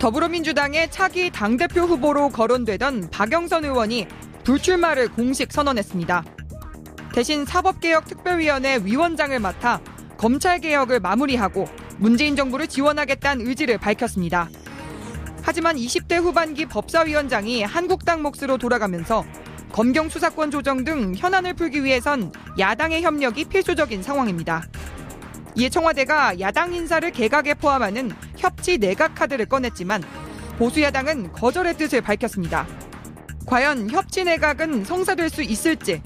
더불어민주당의 차기 당대표 후보로 거론되던 박영선 의원이 불출마를 공식 선언했습니다. 대신 사법개혁특별위원회 위원장을 맡아 검찰개혁을 마무리하고 문재인 정부를 지원하겠다는 의지를 밝혔습니다. 하지만 20대 후반기 법사위원장이 한국당 몫으로 돌아가면서 검경 수사권 조정 등 현안을 풀기 위해선 야당의 협력이 필수적인 상황입니다. 이에 청와대가 야당 인사를 개각에 포함하는 협치 내각 카드를 꺼냈지만 보수야당은 거절의 뜻을 밝혔습니다. 과연 협치 내각은 성사될 수 있을지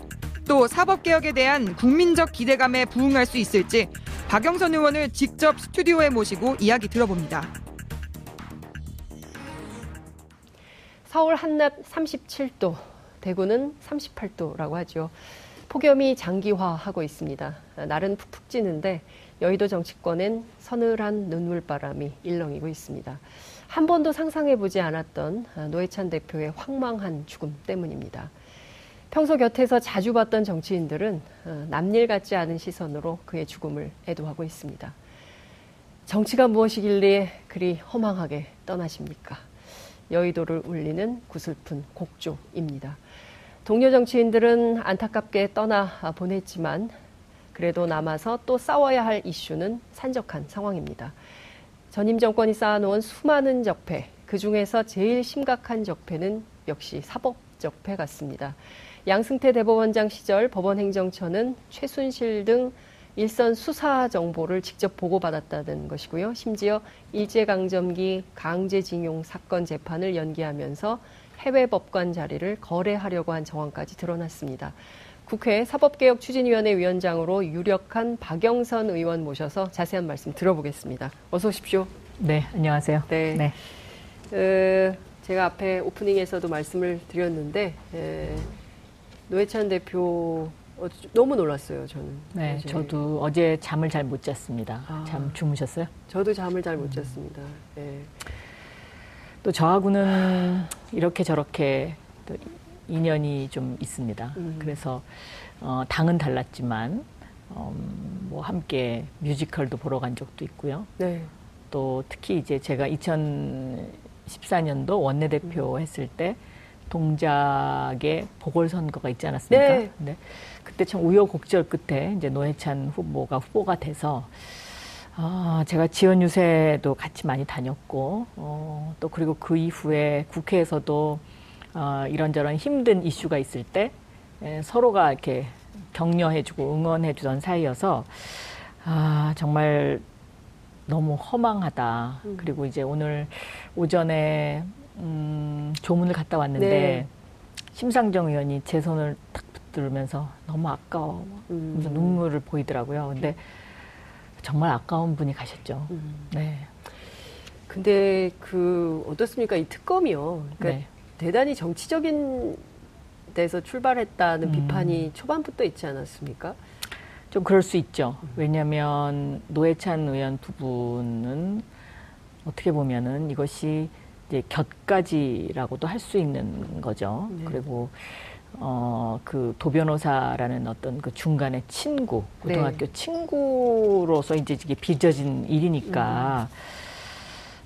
또 사법개혁에 대한 국민적 기대감에 부응할 수 있을지 박영선 의원을 직접 스튜디오에 모시고 이야기 들어봅니다. 서울 한낮 37도, 대구는 38도라고 하죠. 폭염이 장기화하고 있습니다. 날은 푹푹 찌는데 여의도 정치권엔 서늘한 눈물바람이 일렁이고 있습니다. 한 번도 상상해보지 않았던 노회찬 대표의 황망한 죽음 때문입니다. 평소 곁에서 자주 봤던 정치인들은 어, 남일 같지 않은 시선으로 그의 죽음을 애도하고 있습니다. 정치가 무엇이길래 그리 허망하게 떠나십니까? 여의도를 울리는 구슬픈 곡조입니다. 동료 정치인들은 안타깝게 떠나 보냈지만 그래도 남아서 또 싸워야 할 이슈는 산적한 상황입니다. 전임 정권이 쌓아놓은 수많은 적폐, 그 중에서 제일 심각한 적폐는 역시 사법 적폐 같습니다. 양승태 대법원장 시절 법원행정처는 최순실 등 일선 수사 정보를 직접 보고받았다는 것이고요. 심지어 일제강점기 강제징용 사건 재판을 연기하면서 해외 법관 자리를 거래하려고 한 정황까지 드러났습니다. 국회 사법개혁 추진위원회 위원장으로 유력한 박영선 의원 모셔서 자세한 말씀 들어보겠습니다. 어서 오십시오. 네, 안녕하세요. 네. 네. 어, 제가 앞에 오프닝에서도 말씀을 드렸는데, 에, 노회찬 대표 어, 너무 놀랐어요, 저는. 네, 사실. 저도 어제 잠을 잘 못 잤습니다. 아, 잠 주무셨어요? 저도 잠을 잘못 잤습니다. 네. 또 저하고는 이렇게 저렇게 또 인연이 좀 있습니다. 음. 그래서 어, 당은 달랐지만 음, 뭐 함께 뮤지컬도 보러 간 적도 있고요. 네. 또 특히 이제 제가 2014년도 원내대표 음. 했을 때 동작의 보궐선거가 있지 않았습니까? 네. 네. 그때 참 우여곡절 끝에 이제 노회찬 후보가 후보가 돼서 아, 제가 지원 유세도 같이 많이 다녔고, 어, 또 그리고 그 이후에 국회에서도 어, 이런저런 힘든 이슈가 있을 때 에, 서로가 이렇게 격려해주고 응원해주던 사이여서 아, 정말 너무 허망하다. 음. 그리고 이제 오늘 오전에 음, 조문을 갔다 왔는데 네. 심상정 의원이 제 손을 탁 붙들면서 너무 아까워. 음. 무슨 눈물을 보이더라고요. 근데 정말 아까운 분이 가셨죠. 음. 네. 근데 그 어떻습니까? 이 특검이요. 그러니까 네. 대단히 정치적인 데서 출발했다는 음. 비판이 초반부터 있지 않았습니까? 좀 그럴 수 있죠. 왜냐하면 노회찬 의원 부분은 어떻게 보면은 이것이 이제 곁가지라고도 할 수 있는 거죠. 네. 그리고 어, 그 도변호사라는 어떤 그 중간의 친구, 고등학교 네. 친구로서 이제 이게 빚어진 일이니까, 음.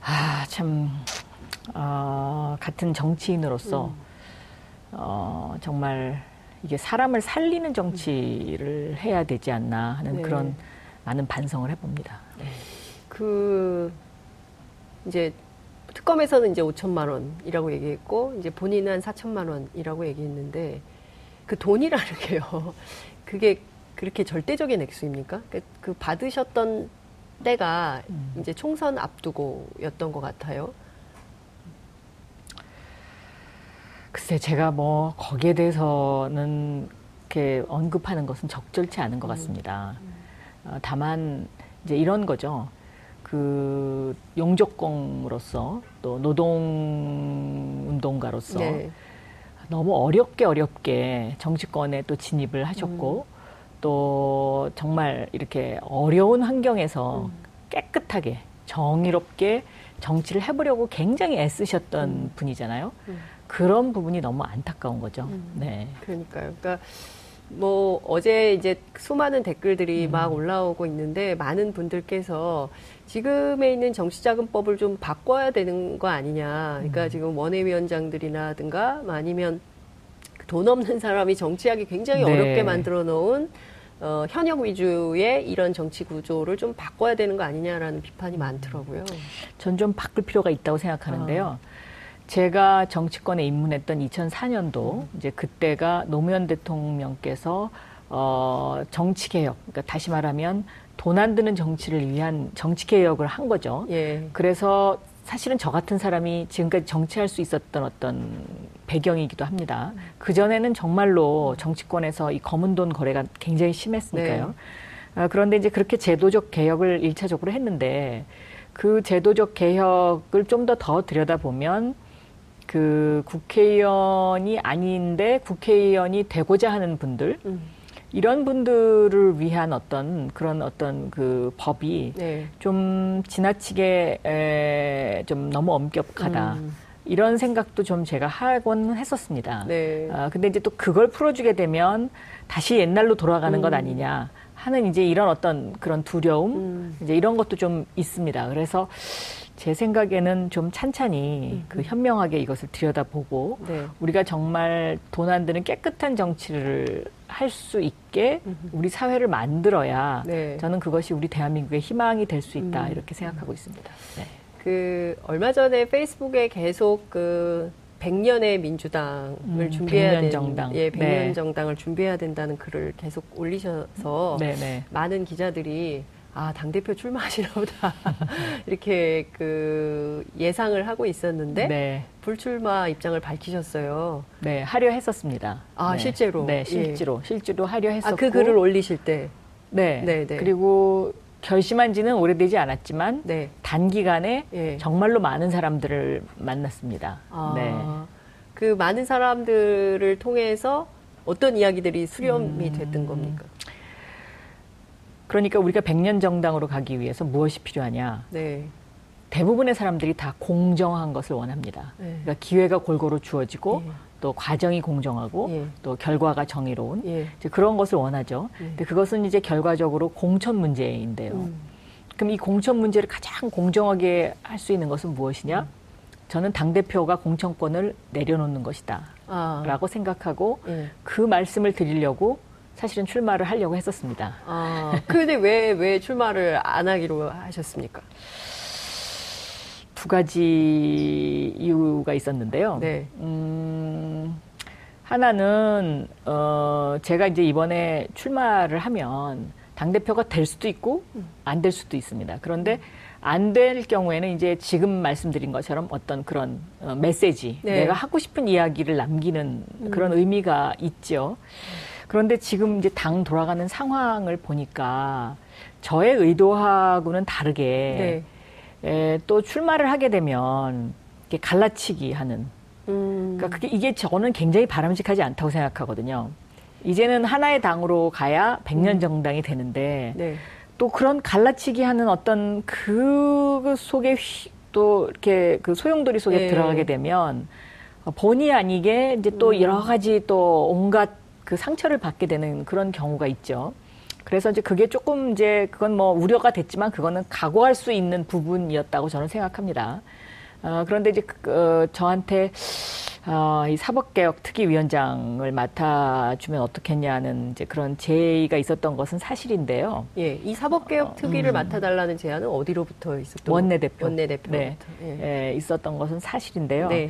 아, 참, 어, 같은 정치인으로서, 음. 어, 정말 이게 사람을 살리는 정치를 해야 되지 않나 하는 네. 그런 많은 반성을 해봅니다. 네. 그, 이제 특검에서는 이제 5천만 원이라고 얘기했고 이제 본인은 한 4천만 원이라고 얘기했는데 그 돈이라는 게요. 그게 그렇게 절대적인 액수입니까? 그, 그 받으셨던 때가 음. 이제 총선 앞두고였던 것 같아요. 글쎄 제가 뭐 거기에 대해서는 이렇게 언급하는 것은 적절치 않은 것 음. 같습니다. 음. 어, 다만 이제 이런 거죠. 그 용접공으로서 또 노동 운동가로서 네. 너무 어렵게 어렵게 정치권에 또 진입을 하셨고 음. 또 정말 이렇게 어려운 환경에서 음. 깨끗하게 정의롭게 정치를 해보려고 굉장히 애쓰셨던 음. 분이잖아요. 음. 그런 부분이 너무 안타까운 거죠. 음. 네. 그러니까요. 그러니까 뭐 어제 이제 수많은 댓글들이 음. 막 올라오고 있는데 많은 분들께서 지금에 있는 정치자금법을 좀 바꿔야 되는 거 아니냐. 그러니까 음. 지금 원외위원장들이라든가 아니면 돈 없는 사람이 정치하기 굉장히 네. 어렵게 만들어 놓은 어, 현역 위주의 이런 정치 구조를 좀 바꿔야 되는 거 아니냐라는 비판이 많더라고요. 전 좀 바꿀 필요가 있다고 생각하는데요. 제가 정치권에 입문했던 2004년도 이제 그때가 노무현 대통령께서 어 정치 개혁, 그러니까 다시 말하면 돈 안 드는 정치를 위한 정치 개혁을 한 거죠. 예. 그래서 사실은 저 같은 사람이 지금까지 정치할 수 있었던 어떤 배경이기도 합니다. 그 전에는 정말로 정치권에서 이 검은 돈 거래가 굉장히 심했으니까요. 네. 아, 그런데 이제 그렇게 제도적 개혁을 일차적으로 했는데 그 제도적 개혁을 좀 더더 들여다보면 그 국회의원이 아닌데 국회의원이 되고자 하는 분들 음. 이런 분들을 위한 어떤 그런 어떤 그 법이 네. 좀 지나치게 에, 좀 너무 엄격하다 음. 이런 생각도 좀 제가 하곤 했었습니다. 네. 아, 근데 이제 또 그걸 풀어주게 되면 다시 옛날로 돌아가는 것 음. 아니냐 하는 이제 이런 어떤 그런 두려움 음. 이제 이런 것도 좀 있습니다. 그래서 제 생각에는 좀 찬찬히 그 현명하게 이것을 들여다보고 네. 우리가 정말 돈 안 드는 깨끗한 정치를 할 수 있게 우리 사회를 만들어야 네. 저는 그것이 우리 대한민국의 희망이 될 수 있다 음. 이렇게 생각하고 있습니다. 네. 그 얼마 전에 페이스북에 계속 그 100년의 민주당을 음, 준비해야 100년 된 정당. 예, 100년 네. 정당을 준비해야 된다는 글을 계속 올리셔서 네네. 많은 기자들이 아, 당대표 출마하시나 보다. 이렇게 그 예상을 하고 있었는데 네. 불출마 입장을 밝히셨어요. 네, 하려 했었습니다. 아, 네. 실제로? 네, 예. 실제로. 실제로 하려 했었고. 아, 그 글을 올리실 때. 네. 네, 네. 그리고 결심한 지는 오래되지 않았지만 네. 단기간에 예. 정말로 많은 사람들을 만났습니다. 아, 네. 그 많은 사람들을 통해서 어떤 이야기들이 수렴이 음. 됐던 겁니까? 그러니까 우리가 100년 정당으로 가기 위해서 무엇이 필요하냐? 네. 대부분의 사람들이 다 공정한 것을 원합니다. 네. 그러니까 기회가 골고루 주어지고 예. 또 과정이 공정하고 예. 또 결과가 정의로운 예. 이제 그런 것을 원하죠. 예. 근데 그것은 이제 결과적으로 공천 문제인데요. 음. 그럼 이 공천 문제를 가장 공정하게 할 수 있는 것은 무엇이냐? 저는 당 대표가 공천권을 내려놓는 것이다. 아. 라고 생각하고 예. 그 말씀을 드리려고 사실은 출마를 하려고 했었습니다. 아, 근데 왜, 왜 출마를 안 하기로 하셨습니까? 두 가지 이유가 있었는데요. 네. 음, 하나는 어 제가 이제 이번에 출마를 하면 당 대표가 될 수도 있고 안 될 수도 있습니다. 그런데 안 될 경우에는 이제 지금 말씀드린 것처럼 어떤 그런 어, 메시지, 네. 내가 하고 싶은 이야기를 남기는 그런 의미가 있죠. 그런데 지금 이제 당 돌아가는 상황을 보니까 저의 의도하고는 다르게 네. 에, 또 출마를 하게 되면 이렇게 갈라치기 하는 음. 그러니까 그게 이게 저는 굉장히 바람직하지 않다고 생각하거든요. 이제는 하나의 당으로 가야 100년 정당이 되는데 네. 또 그런 갈라치기 하는 어떤 그 속에 휘, 또 이렇게 그 소용돌이 속에 네. 들어가게 되면 본의 아니게 이제 또 음. 여러 가지 또 온갖 그 상처를 받게 되는 그런 경우가 있죠. 그래서 이제 그게 조금 이제 그건 뭐 우려가 됐지만 그거는 각오할 수 있는 부분이었다고 저는 생각합니다. 어, 그런데 이제 그, 어, 저한테 어, 이 사법개혁 특위위원장을 맡아주면 어떻겠냐는 이제 그런 제의가 있었던 것은 사실인데요. 예. 이 사법개혁 특위를 음. 맡아달라는 제안은 어디로부터 있었던 원내대표. 원내대표로부터. 네. 예. 예, 있었던 것은 사실인데요. 네.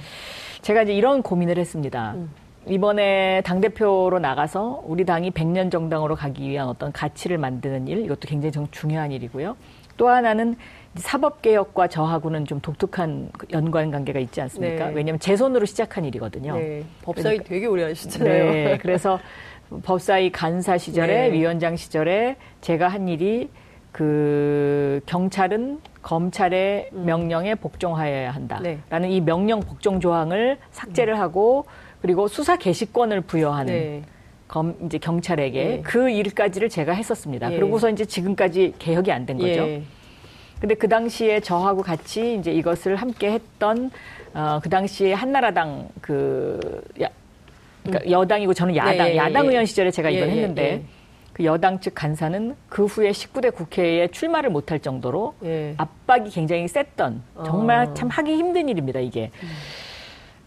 제가 이제 이런 고민을 했습니다. 음. 이번에 당대표로 나가서 우리 당이 100년 정당으로 가기 위한 어떤 가치를 만드는 일, 이것도 굉장히 정- 중요한 일이고요. 또 하나는 사법개혁과 저하고는 좀 독특한 그 연관 관계가 있지 않습니까? 네. 왜냐하면 제 손으로 시작한 일이거든요. 네. 법사위 그러니까- 되게 오래 하셨잖아요. 네, 그래서 법사위 간사 시절에 네. 위원장 시절에 제가 한 일이 그 경찰은 검찰의 음. 명령에 복종하여야 네. 한다라는 이 명령 복종 조항을 삭제를 하고 그리고 수사 개시권을 부여하는 네. 검 이제 경찰에게 네. 그 일까지를 제가 했었습니다. 예. 그러고서 이제 지금까지 개혁이 안 된 거죠. 예. 근데 그 당시에 저하고 같이 이제 이것을 함께 했던 어, 그 당시에 한나라당 그 야, 그러니까 여당이고 저는 야당 네, 예, 야당 예. 의원 시절에 제가 이걸 예, 예, 했는데 예. 그 여당 측 간사는 그 후에 19대 국회에 출마를 못할 정도로 예. 압박이 굉장히 셌던 정말 어. 참 하기 힘든 일입니다 이게. 음.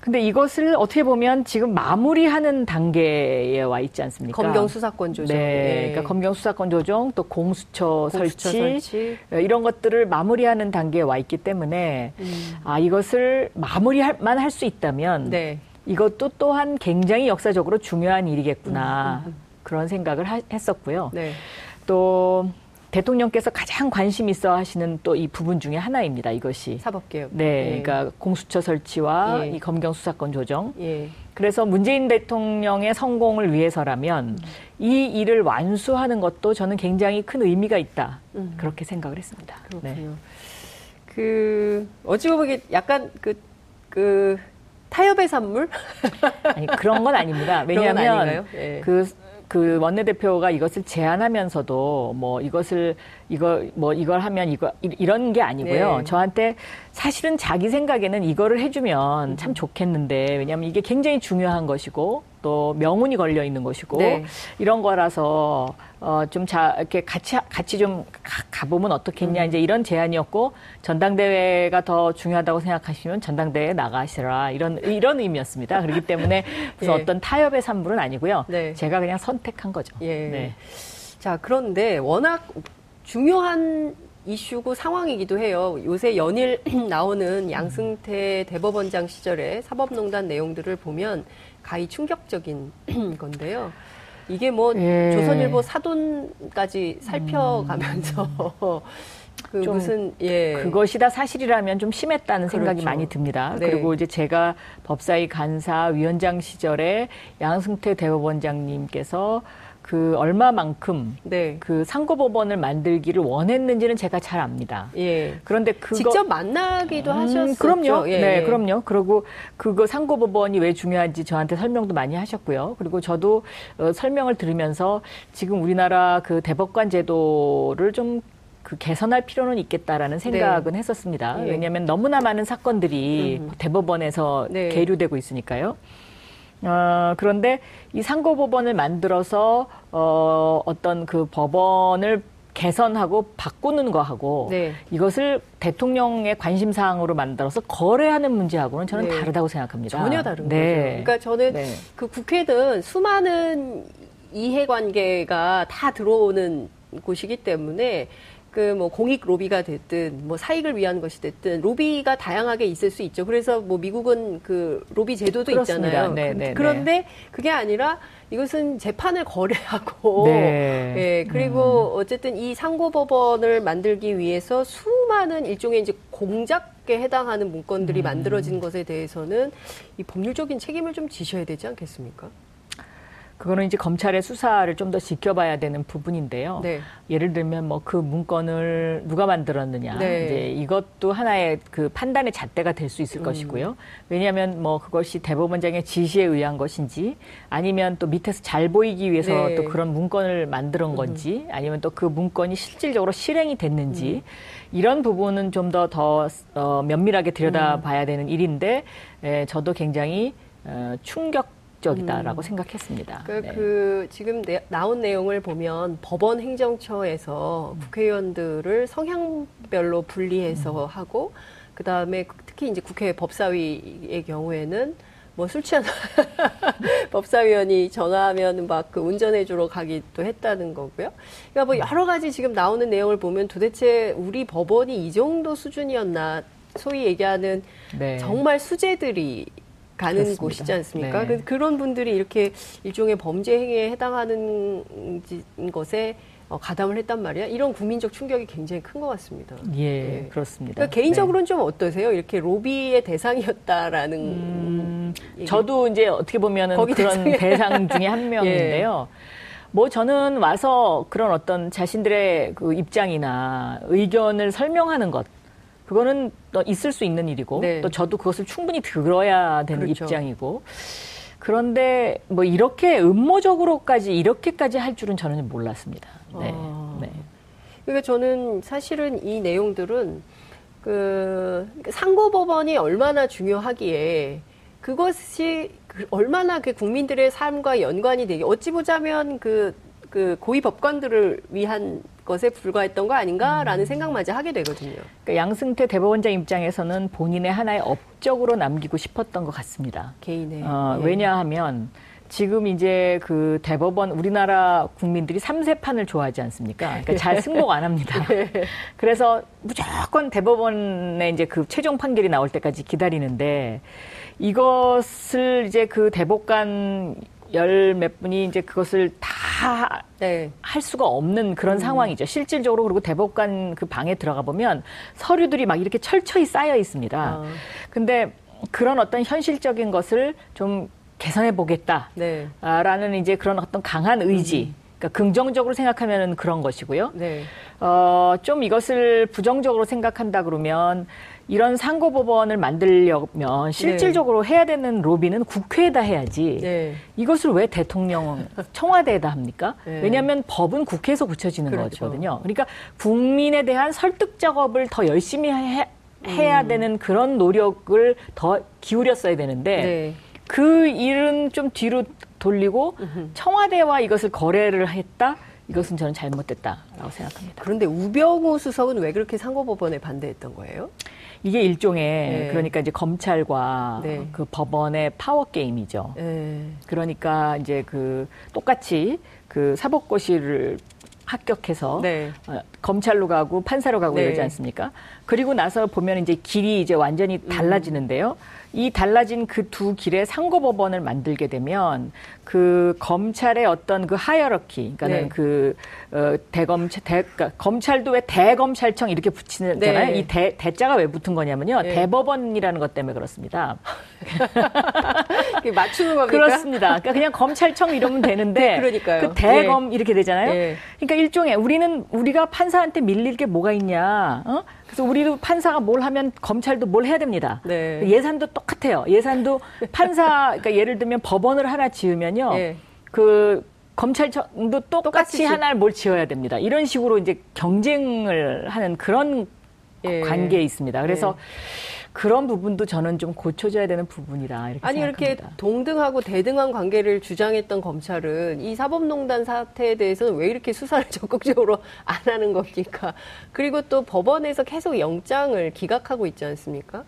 근데 이것을 어떻게 보면 지금 마무리하는 단계에 와 있지 않습니까? 검경 수사권 조정. 네. 네. 그러니까 검경 수사권 조정 또 공수처, 공수처 설치, 설치, 이런 것들을 마무리하는 단계에 와 있기 때문에 음. 아 이것을 마무리만 할 수 있다면 네. 이것도 또한 굉장히 역사적으로 중요한 일이겠구나 음, 음, 음. 그런 생각을 하, 했었고요. 네. 또 대통령께서 가장 관심 있어 하시는 또 이 부분 중에 하나입니다. 이것이 사법개혁. 네, 예. 그러니까 공수처 설치와 예. 이 검경 수사권 조정. 예. 그래서 문재인 대통령의 성공을 위해서라면 음. 이 일을 완수하는 것도 저는 굉장히 큰 의미가 있다. 음. 그렇게 생각을 했습니다. 그렇군요. 네. 그 어찌 보면 약간 그, 그 타협의 산물? 아니, 그런 건 아닙니다. 왜냐하면 예. 그 그 원내대표가 이것을 제안하면서도 뭐 이것을 이거 뭐 이걸 하면 이거 이런 게 아니고요. 네. 저한테 사실은 자기 생각에는 이거를 해주면 참 좋겠는데 왜냐하면 이게 굉장히 중요한 것이고 또 명운이 걸려 있는 것이고 네. 이런 거라서 어좀 자 이렇게 같이 같이 좀 가, 보면 어떻겠냐 음. 이제 이런 제안이었고 전당대회가 더 중요하다고 생각하시면 전당대회에 나가시라 이런 이런 의미였습니다. 그렇기 때문에 무슨 예. 어떤 타협의 산물은 아니고요. 네. 제가 그냥 선택한 거죠. 예. 네. 자 그런데 워낙 중요한 이슈고 상황이기도 해요. 요새 연일 나오는 양승태 대법원장 시절의 사법농단 내용들을 보면 가히 충격적인 건데요. 이게 뭐 예. 조선일보 사돈까지 살펴가면서 음. 그 무슨 예 그것이 다 사실이라면 좀 심했다는 그렇죠. 생각이 많이 듭니다. 네. 그리고 이제 제가 법사위 간사 위원장 시절에 양승태 대법원장님께서 그 얼마만큼 네. 그 상고법원을 만들기를 원했는지는 제가 잘 압니다. 예. 그런데 그거 직접 만나기도 음, 하셨죠. 그럼요. 예. 네, 그럼요. 그리고 그거 상고법원이 왜 중요한지 저한테 설명도 많이 하셨고요. 그리고 저도 어, 설명을 들으면서 지금 우리나라 그 대법관 제도를 좀그 개선할 필요는 있겠다라는 네. 생각은 네. 했었습니다. 예. 왜냐하면 너무나 많은 사건들이 음. 대법원에서 네. 계류되고 있으니까요. 어, 그런데 이 상고법원을 만들어서 어, 어떤 그 법원을 개선하고 바꾸는 거하고 네. 이것을 대통령의 관심 사항으로 만들어서 거래하는 문제하고는 저는 네. 다르다고 생각합니다. 전혀 다른 네. 거죠. 그러니까 저는 네. 그 국회는 수많은 이해관계가 다 들어오는 곳이기 때문에 그 뭐 공익 로비가 됐든 뭐 사익을 위한 것이 됐든 로비가 다양하게 있을 수 있죠. 그래서 뭐 미국은 그 로비 제도도 그렇습니다. 있잖아요. 네, 네, 네. 그런데 그게 아니라 이것은 재판을 거래하고 네. 예, 그리고 음. 어쨌든 이 상고법원을 만들기 위해서 수많은 일종의 이제 공작에 해당하는 문건들이 음. 만들어진 것에 대해서는 이 법률적인 책임을 좀 지셔야 되지 않겠습니까? 그거는 이제 검찰의 수사를 좀 더 지켜봐야 되는 부분인데요. 네. 예를 들면 뭐 그 문건을 누가 만들었느냐, 네. 이제 이것도 하나의 그 판단의 잣대가 될 수 있을 음. 것이고요. 왜냐하면 뭐 그것이 대법원장의 지시에 의한 것인지, 아니면 또 밑에서 잘 보이기 위해서 네. 또 그런 문건을 만든 음. 건지, 아니면 또 그 문건이 실질적으로 실행이 됐는지. 음. 이런 부분은 좀 더더 더, 어, 면밀하게 들여다봐야 음. 되는 일인데, 에, 저도 굉장히 어, 충격. 적이다라고 음. 생각했습니다. 그, 네. 그 지금 내, 나온 내용을 보면 법원 행정처에서 음. 국회의원들을 성향별로 분리해서 음. 하고 그 다음에 특히 이제 국회 법사위의 경우에는 뭐 술 취한 법사위원이 전화하면 막 그 운전해주러 가기도 했다는 거고요. 그러니까 뭐 여러 가지 지금 나오는 내용을 보면 도대체 우리 법원이 이 정도 수준이었나 소위 얘기하는 네. 정말 수재들이 가는 그렇습니다. 곳이지 않습니까? 네. 그, 런 분들이 이렇게 일종의 범죄 행위에 해당하는 것에 어, 가담을 했단 말이야. 이런 국민적 충격이 굉장히 큰 것 같습니다. 예, 네. 그렇습니다. 그러니까 개인적으로는 네. 좀 어떠세요? 이렇게 로비의 대상이었다라는. 음, 저도 이제 어떻게 보면은 그런 대상이... 대상 중에 한 명인데요. 예. 뭐 저는 와서 그런 어떤 자신들의 그 입장이나 의견을 설명하는 것 그거는 또 있을 수 있는 일이고 네. 또 저도 그것을 충분히 들어야 되는 그렇죠. 입장이고 그런데 뭐 이렇게 음모적으로까지 이렇게까지 할 줄은 저는 몰랐습니다. 네. 아. 네. 그러니까 저는 사실은 이 내용들은 그 상고법원이 얼마나 중요하기에 그것이 그 얼마나 그 국민들의 삶과 연관이 되게 어찌 보자면 그 그 고위 법관들을 위한 것에 불과했던 거 아닌가라는 음. 생각마저 하게 되거든요. 그러니까 양승태 대법원장 입장에서는 본인의 하나의 업적으로 남기고 싶었던 것 같습니다. 개인의. 어, 예. 왜냐하면 지금 이제 그 대법원 우리나라 국민들이 삼세판을 좋아하지 않습니까? 그러니까 잘 승복 안 합니다. 네. 그래서 무조건 대법원에 이제 그 최종 판결이 나올 때까지 기다리는데 이것을 이제 그 대법관 열 몇 분이 이제 그것을 다할 네. 수가 없는 그런 음. 상황이죠. 실질적으로 그리고 대법관 그 방에 들어가 보면 서류들이 막 이렇게 철저히 쌓여 있습니다. 어. 근데 그런 어떤 현실적인 것을 좀 개선해 보겠다라는 네. 이제 그런 어떤 강한 의지. 음. 그러니까 긍정적으로 생각하면 그런 것이고요. 네. 어, 좀 이것을 부정적으로 생각한다 그러면 이런 상고법원을 만들려면 실질적으로 네. 해야 되는 로비는 국회에다 해야지. 네. 이것을 왜 대통령 청와대에다 합니까? 네. 왜냐하면 법은 국회에서 고쳐지는 그렇죠. 거거든요. 그러니까 국민에 대한 설득 작업을 더 열심히 해, 해야 음. 되는 그런 노력을 더 기울였어야 되는데 네. 그 일은 좀 뒤로 돌리고 청와대와 이것을 거래를 했다. 이것은 저는 잘못됐다라고 생각합니다. 그런데 우병우 수석은 왜 그렇게 상고법원에 반대했던 거예요? 이게 일종의 네. 그러니까 이제 검찰과 네. 그 법원의 파워 게임이죠. 네. 그러니까 이제 그 똑같이 그 사법고시를 합격해서 네. 어, 검찰로 가고 판사로 가고 네. 이러지 않습니까? 그리고 나서 보면 이제 길이 이제 완전히 달라지는데요. 음. 이 달라진 그 두 길의 상고법원을 만들게 되면 그 검찰의 어떤 그 hierarchy, 그러니까는 네. 그 어, 대검찰, 대, 그러니까 검찰도 왜 대검찰청 이렇게 붙이잖아요. 네. 이 대, 대자가 왜 붙은 거냐면요. 네. 대법원이라는 것 때문에 그렇습니다. 맞추는 겁니까? 그렇습니다. 그러니까 그냥 검찰청 이러면 되는데 네, 그러니까요. 그 대검 네. 이렇게 되잖아요. 네. 그러니까 일종의 우리는 우리가 판사한테 밀릴 게 뭐가 있냐? 어? 그래서 우리도 판사가 뭘 하면 검찰도 뭘 해야 됩니다. 네. 예산도 똑같아요. 예산도 판사, 그러니까 예를 들면 법원을 하나 지으면요. 네. 그 검찰청도 똑같이, 똑같이 하나를 뭘 지어야 됩니다. 이런 식으로 이제 경쟁을 하는 그런 예. 관계에 있습니다. 그래서 예. 그런 부분도 저는 좀 고쳐져야 되는 부분이라 이렇게 아니 생각합니다. 이렇게 동등하고 대등한 관계를 주장했던 검찰은 이 사법농단 사태에 대해서는 왜 이렇게 수사를 적극적으로 안 하는 겁니까? 그리고 또 법원에서 계속 영장을 기각하고 있지 않습니까?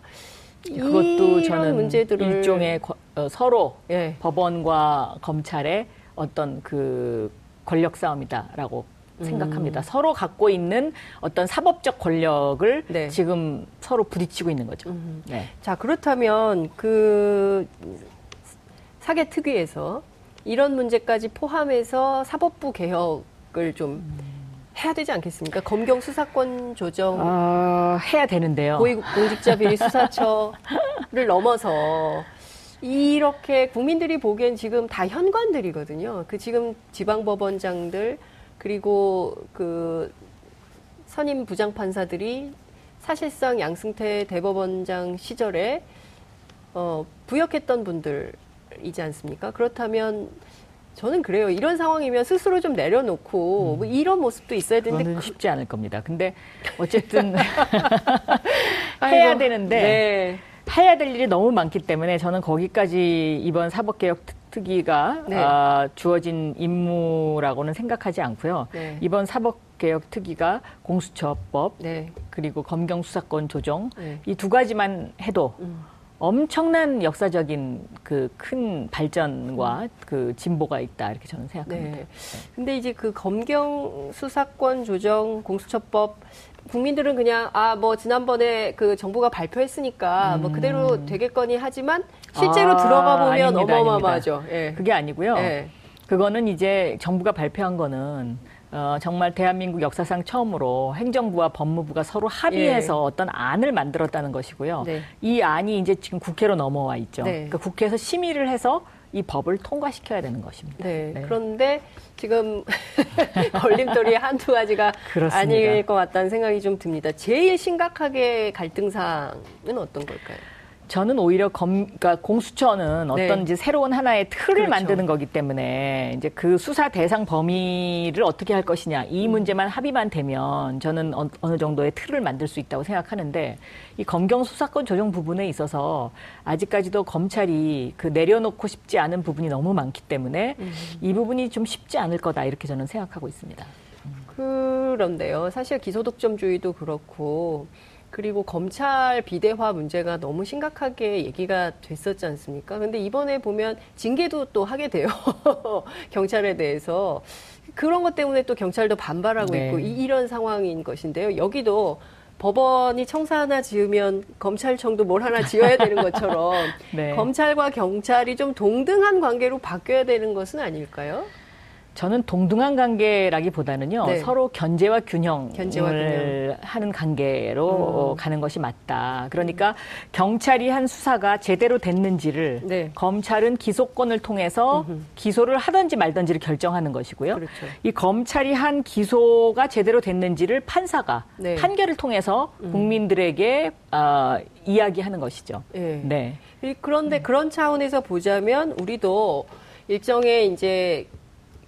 그것도 저는 문제들을 일종의 어, 서로 예. 법원과 검찰의 어떤 그 권력 싸움이다라고 생각합니다. 음. 서로 갖고 있는 어떤 사법적 권력을 네. 지금 서로 부딪히고 있는 거죠. 음. 네. 자, 그렇다면 그 사개 특위에서 이런 문제까지 포함해서 사법부 개혁을 좀 음. 해야 되지 않겠습니까? 검경 수사권 조정 어, 해야 되는데요. 고위공직자 비리 수사처를 넘어서 이렇게 국민들이 보기엔 지금 다 현관들이거든요. 그 지금 지방법원장들 그리고 그 선임 부장판사들이 사실상 양승태 대법원장 시절에 어, 부역했던 분들이지 않습니까? 그렇다면 저는 그래요. 이런 상황이면 스스로 좀 내려놓고 음. 뭐 이런 모습도 있어야 되는데 그건 쉽지 않을 겁니다. 근데 어쨌든 해야 되는데 네. 해야 될 일이 너무 많기 때문에 저는 거기까지 이번 사법개혁 특위가 네. 어, 주어진 임무라고는 생각하지 않고요. 네. 이번 사법개혁 특위가 공수처법 네. 그리고 검경수사권 조정 네. 이두 가지만 해도 음. 엄청난 역사적인 그 큰 발전과 음. 그 진보가 있다 이렇게 저는 생각합니다. 네. 근데 이제 그 검경 수사권 조정 공수처법 국민들은 그냥 아 뭐 지난번에 그 정부가 발표했으니까 뭐 음. 뭐 그대로 되겠거니 하지만 실제로 아, 들어가 보면 아닙니다, 어마어마하죠. 예. 그게 아니고요. 예. 그거는 이제 정부가 발표한 거는 어, 정말 대한민국 역사상 처음으로 행정부와 법무부가 서로 합의해서 예. 어떤 안을 만들었다는 것이고요. 네. 이 안이 이제 지금 국회로 넘어와 있죠. 네. 그러니까 국회에서 심의를 해서 이 법을 통과시켜야 되는 것입니다. 네. 네. 그런데 지금 걸림돌이 한두 가지가 그렇습니다. 아닐 것 같다는 생각이 좀 듭니다. 제일 심각하게 갈등 사항은 어떤 걸까요? 저는 오히려 검, 그러니까 공수처는 어떤 네. 이제 새로운 하나의 틀을 그렇죠. 만드는 거기 때문에 이제 그 수사 대상 범위를 어떻게 할 것이냐 이 음. 문제만 합의만 되면 저는 어, 어느 정도의 틀을 만들 수 있다고 생각하는데 이 검경 수사권 조정 부분에 있어서 아직까지도 검찰이 그 내려놓고 싶지 않은 부분이 너무 많기 때문에 음. 이 부분이 좀 쉽지 않을 거다 이렇게 저는 생각하고 있습니다. 그런데요. 사실 기소독점주의도 그렇고 그리고 검찰 비대화 문제가 너무 심각하게 얘기가 됐었지 않습니까? 근데 이번에 보면 징계도 또 하게 돼요. 경찰에 대해서. 그런 것 때문에 또 경찰도 반발하고 네. 있고 이, 런 상황인 것인데요. 여기도 법원이 청사 하나 지으면 검찰청도 뭘 하나 지어야 되는 것처럼 네. 검찰과 경찰이 좀 동등한 관계로 바뀌어야 되는 것은 아닐까요? 저는 동등한 관계라기보다는요 네. 서로 견제와 균형을 견제와 균형. 하는 관계로 음. 어, 가는 것이 맞다. 그러니까 경찰이 한 수사가 제대로 됐는지를 네. 검찰은 기소권을 통해서 음흠. 기소를 하든지 말든지를 결정하는 것이고요. 그렇죠. 이 검찰이 한 기소가 제대로 됐는지를 판사가 네. 판결을 통해서 음. 국민들에게 어, 이야기하는 것이죠. 예. 네. 이- 그런데 그런 차원에서 보자면 우리도 일정의 이제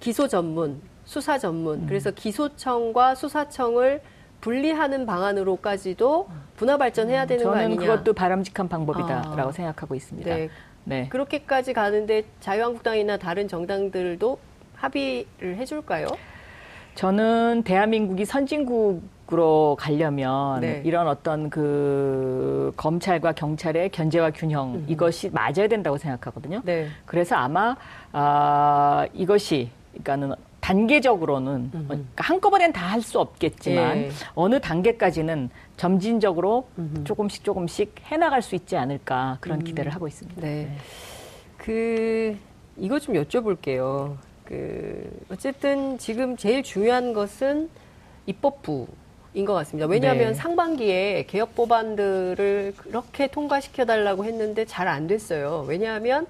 기소 전문, 수사 전문, 그래서 기소청과 수사청을 분리하는 방안으로까지도 분화 발전해야 되는 거 저는 아니냐. 그것도 바람직한 방법이다라고 아. 생각하고 있습니다. 네. 네. 그렇게까지 가는데 자유한국당이나 다른 정당들도 합의를 해줄까요? 저는 대한민국이 선진국으로 가려면 네. 이런 어떤 그 검찰과 경찰의 견제와 균형 음. 이것이 맞아야 된다고 생각하거든요. 네. 그래서 아마 아, 이것이 그러니까는 단계적으로는 음. 그러니까 한꺼번엔 다 할 수 없겠지만 예. 어느 단계까지는 점진적으로 음흠. 조금씩 조금씩 해나갈 수 있지 않을까 그런 음. 기대를 하고 있습니다. 네. 그 이거 좀 여쭤볼게요. 그 어쨌든 지금 제일 중요한 것은 입법부 인 것 같습니다. 왜냐하면 네. 상반기에 개혁 법안들을 그렇게 통과시켜 달라고 했는데 잘 안 됐어요. 왜냐하면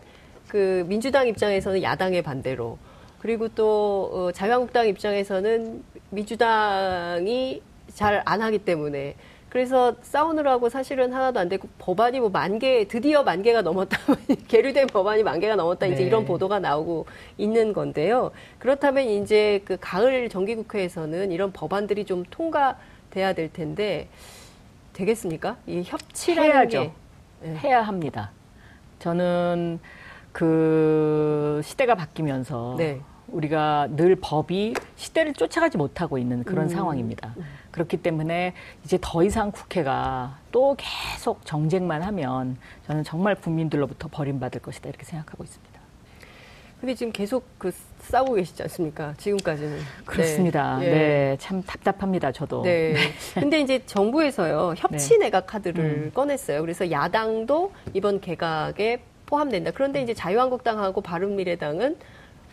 그 민주당 입장에서는 야당의 반대로 그리고 또 어, 자유한국당 입장에서는 민주당이 잘 안 하기 때문에 그래서 싸우느라고 사실은 하나도 안 되고 법안이 뭐 만 개, 드디어 만 개가 넘었다. 계류된 법안이 만 개가 넘었다. 이제 네. 이런 보도가 나오고 있는 건데요. 그렇다면 이제 그 가을 정기국회에서는 이런 법안들이 좀 통과돼야 될 텐데 되겠습니까? 이 협치라는 해야죠. 게 네. 해야 합니다. 저는 그 시대가 바뀌면서 네. 우리가 늘 법이 시대를 쫓아가지 못하고 있는 그런 음. 상황입니다. 그렇기 때문에 이제 더 이상 국회가 또 계속 정쟁만 하면 저는 정말 국민들로부터 버림받을 것이다 이렇게 생각하고 있습니다. 근데 지금 계속 그 싸우고 계시지 않습니까? 지금까지는. 그렇습니다. 네. 네, 예. 참 답답합니다. 저도. 네. 근데 이제 정부에서요, 협치 내각 카드를 음. 꺼냈어요. 그래서 야당도 이번 개각에 포함된다. 그런데 이제 자유한국당하고 바른미래당은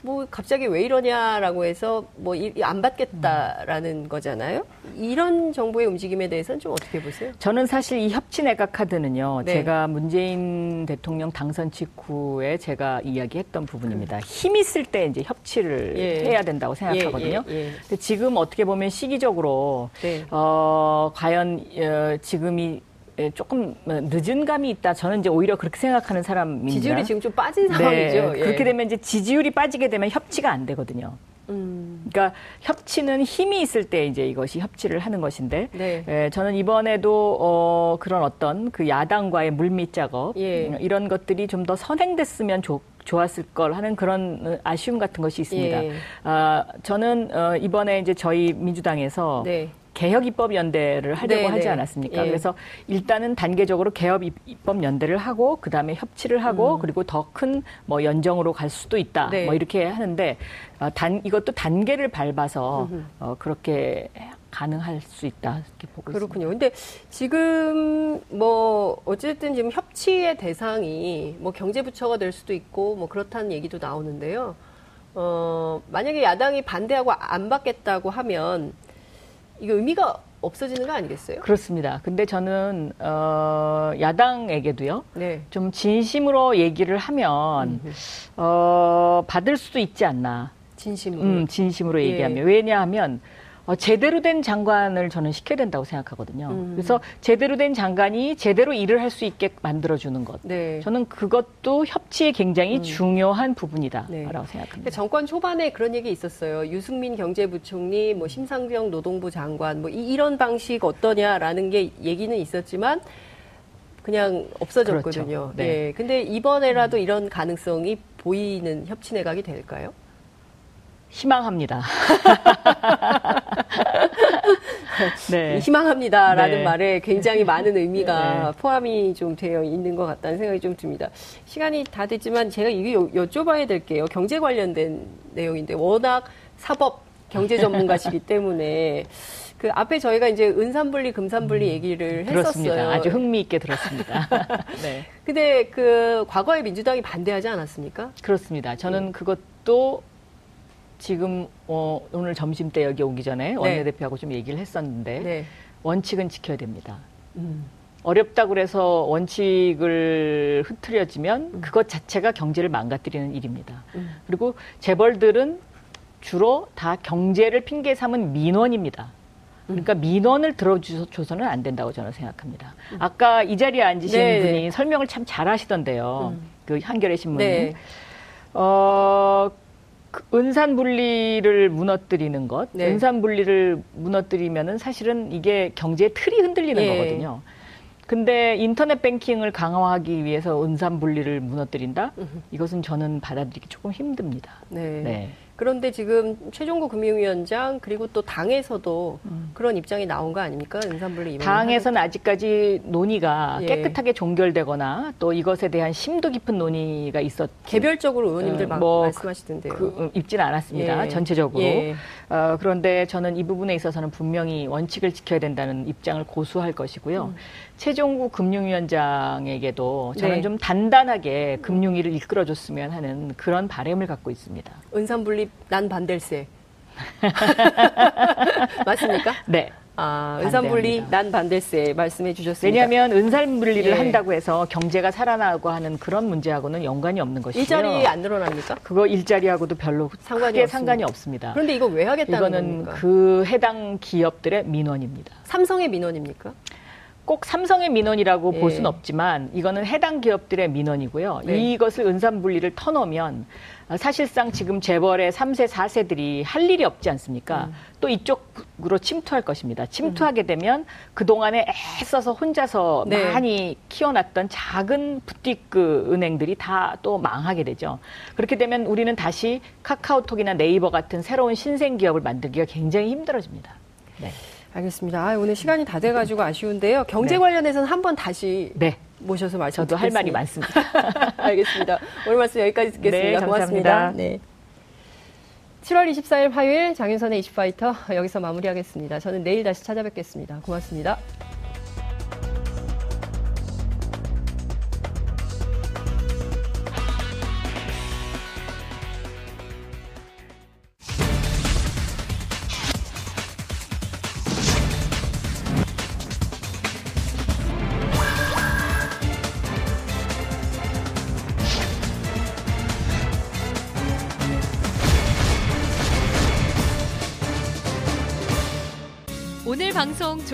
뭐 갑자기 왜 이러냐라고 해서 뭐 안 받겠다라는 거잖아요. 이런 정부의 움직임에 대해서는 좀 어떻게 보세요? 저는 사실 이 협치 내각 카드는요, 네. 제가 문재인 대통령 당선 직후에 제가 이야기했던 부분입니다. 힘 있을 때 이제 협치를 예. 해야 된다고 생각하거든요. 예, 예, 예. 근데 지금 어떻게 보면 시기적으로 네. 어, 과연 어, 지금이 에, 조금 늦은 감이 있다. 저는 이제 오히려 그렇게 생각하는 사람입니다. 지지율이 지금 좀 빠진 네, 상황이죠. 예. 그렇게 되면 이제 지지율이 빠지게 되면 협치가 안 되거든요. 음, 그러니까 협치는 힘이 있을 때 이제 이것이 협치를 하는 것인데 네. 예, 저는 이번에도 어, 그런 어떤 그 야당과의 물밑 작업 예. 음, 이런 것들이 좀 더 선행됐으면 좋, 좋았을 걸 하는 그런 어, 아쉬움 같은 것이 있습니다. 예. 아, 저는 어, 이번에 이제 저희 민주당에서 네. 개혁 입법 연대를 하려고 네, 하지 네. 않았습니까? 예. 그래서 일단은 단계적으로 개혁 입- 입법 연대를 하고 그다음에 협치를 하고 그리고 더 큰 뭐 연정으로 갈 수도 있다. 음. 네. 뭐 이렇게 하는데 어, 단 이것도 단계를 밟아서 음흠. 어, 그렇게 가능할 수 있다 이렇게 보고 있습니다. 그렇군요. 근데 지금 뭐 어쨌든 지금 협치의 대상이 뭐 경제부처가 될 수도 있고 뭐 그렇다는 얘기도 나오는데요. 어, 만약에 야당이 반대하고 안 받겠다고 하면 이거 의미가 없어지는 거 아니겠어요? 그렇습니다. 근데 저는 어, 야당에게도요. 네. 좀 진심으로 얘기를 하면 어, 받을 수도 있지 않나. 진심으로. 음, 진심으로 예. 얘기하면 왜냐하면 어, 제대로 된 장관을 저는 시켜야 된다고 생각하거든요. 음. 그래서 제대로 된 장관이 제대로 일을 할 수 있게 만들어주는 것. 네. 저는 그것도 협치의 굉장히 음. 중요한 부분이다라고 네. 생각합니다. 정권 초반에 그런 얘기 있었어요. 유승민 경제부총리, 뭐 심상정 노동부 장관, 뭐 이, 런 방식 어떠냐라는 게 얘기는 있었지만 그냥 없어졌거든요. 그렇죠. 네. 예. 근데 이번에라도 음. 이런 가능성이 보이는 협치 내각이 될까요? 희망합니다. 네. 희망합니다라는 네. 말에 굉장히 많은 의미가 네. 포함이 좀 되어 있는 것 같다는 생각이 좀 듭니다. 시간이 다 됐지만 제가 이게 여, 여쭤봐야 될게요. 경제 관련된 내용인데 워낙 사법 경제 전문가시기 때문에 그 앞에 저희가 이제 은산분리, 금산분리 음, 얘기를 들었습니다. 했었어요. 아주 흥미있게 들었습니다. 네. 근데 그 과거에 민주당이 반대하지 않았습니까? 그렇습니다. 저는 네. 그것도 지금 어, 오늘 점심 때 여기 오기 전에 네. 원내대표하고 좀 얘기를 했었는데 네. 원칙은 지켜야 됩니다. 음. 어렵다고 그래서 원칙을 흐트려지면 음. 그것 자체가 경제를 망가뜨리는 일입니다. 음. 그리고 재벌들은 주로 다 경제를 핑계 삼은 민원입니다. 그러니까 음. 민원을 들어줘서는 안 된다고 저는 생각합니다. 음. 아까 이 자리에 앉으신 네, 분이 네. 설명을 참 잘하시던데요. 음. 그 한겨레 신문이. 네. 어, 그 은산 분리를 무너뜨리는 것, 네. 은산 분리를 무너뜨리면은 사실은 이게 경제의 틀이 흔들리는 예. 거거든요. 근데 인터넷 뱅킹을 강화하기 위해서 은산 분리를 무너뜨린다? 이것은 저는 받아들이기 조금 힘듭니다. 네. 네. 그런데 지금 최종구 금융위원장 그리고 또 당에서도 음. 그런 입장이 나온 거 아닙니까? 은산분리 당에서는 아직까지 논의가 예. 깨끗하게 종결되거나 또 이것에 대한 심도 깊은 논의가 있었. 개별적으로 의원님들 어, 뭐 말씀하시던데요. 그, 그, 입지는 않았습니다. 예. 전체적으로. 예. 어, 그런데 저는 이 부분에 있어서는 분명히 원칙을 지켜야 된다는 입장을 고수할 것이고요. 음. 최종구 금융위원장에게도 저는 네. 좀 단단하게 금융위를 이끌어줬으면 하는 그런 바램을 갖고 있습니다. 은산분립 난 반댈세. 맞습니까? 네. 아, 은산분리 난 반댈세 말씀해 주셨습니다. 왜냐하면 은산분리를 예. 한다고 해서 경제가 살아나고 하는 그런 문제하고는 연관이 없는 것이고요. 일자리 안 늘어납니까? 그거 일자리하고도 별로 상관이, 없습니다. 상관이 없습니다. 그런데 이거 왜 하겠다는 이거는 겁니까? 그 해당 기업들의 민원입니다. 삼성의 민원입니까? 꼭 삼성의 민원이라고 예. 볼 수는 없지만 이거는 해당 기업들의 민원이고요. 네. 이것을 은산분리를 터놓으면 사실상 지금 재벌의 3세, 4세들이 할 일이 없지 않습니까? 음. 또 이쪽으로 침투할 것입니다. 침투하게 음. 되면 그동안에 애써서 혼자서 네. 많이 키워놨던 작은 부티크 은행들이 다 또 망하게 되죠. 그렇게 되면 우리는 다시 카카오톡이나 네이버 같은 새로운 신생 기업을 만들기가 굉장히 힘들어집니다. 네. 알겠습니다. 아, 오늘 시간이 다 돼가지고 아쉬운데요. 경제 네. 관련해서는 한 번 다시 네. 모셔서 말씀 저도 할 말이 많습니다. 알겠습니다. 오늘 말씀 여기까지 듣겠습니다. 네, 고맙습니다. 네. 7월 24일 화요일 장윤선의 이슈파이터 여기서 마무리하겠습니다. 저는 내일 다시 찾아뵙겠습니다. 고맙습니다.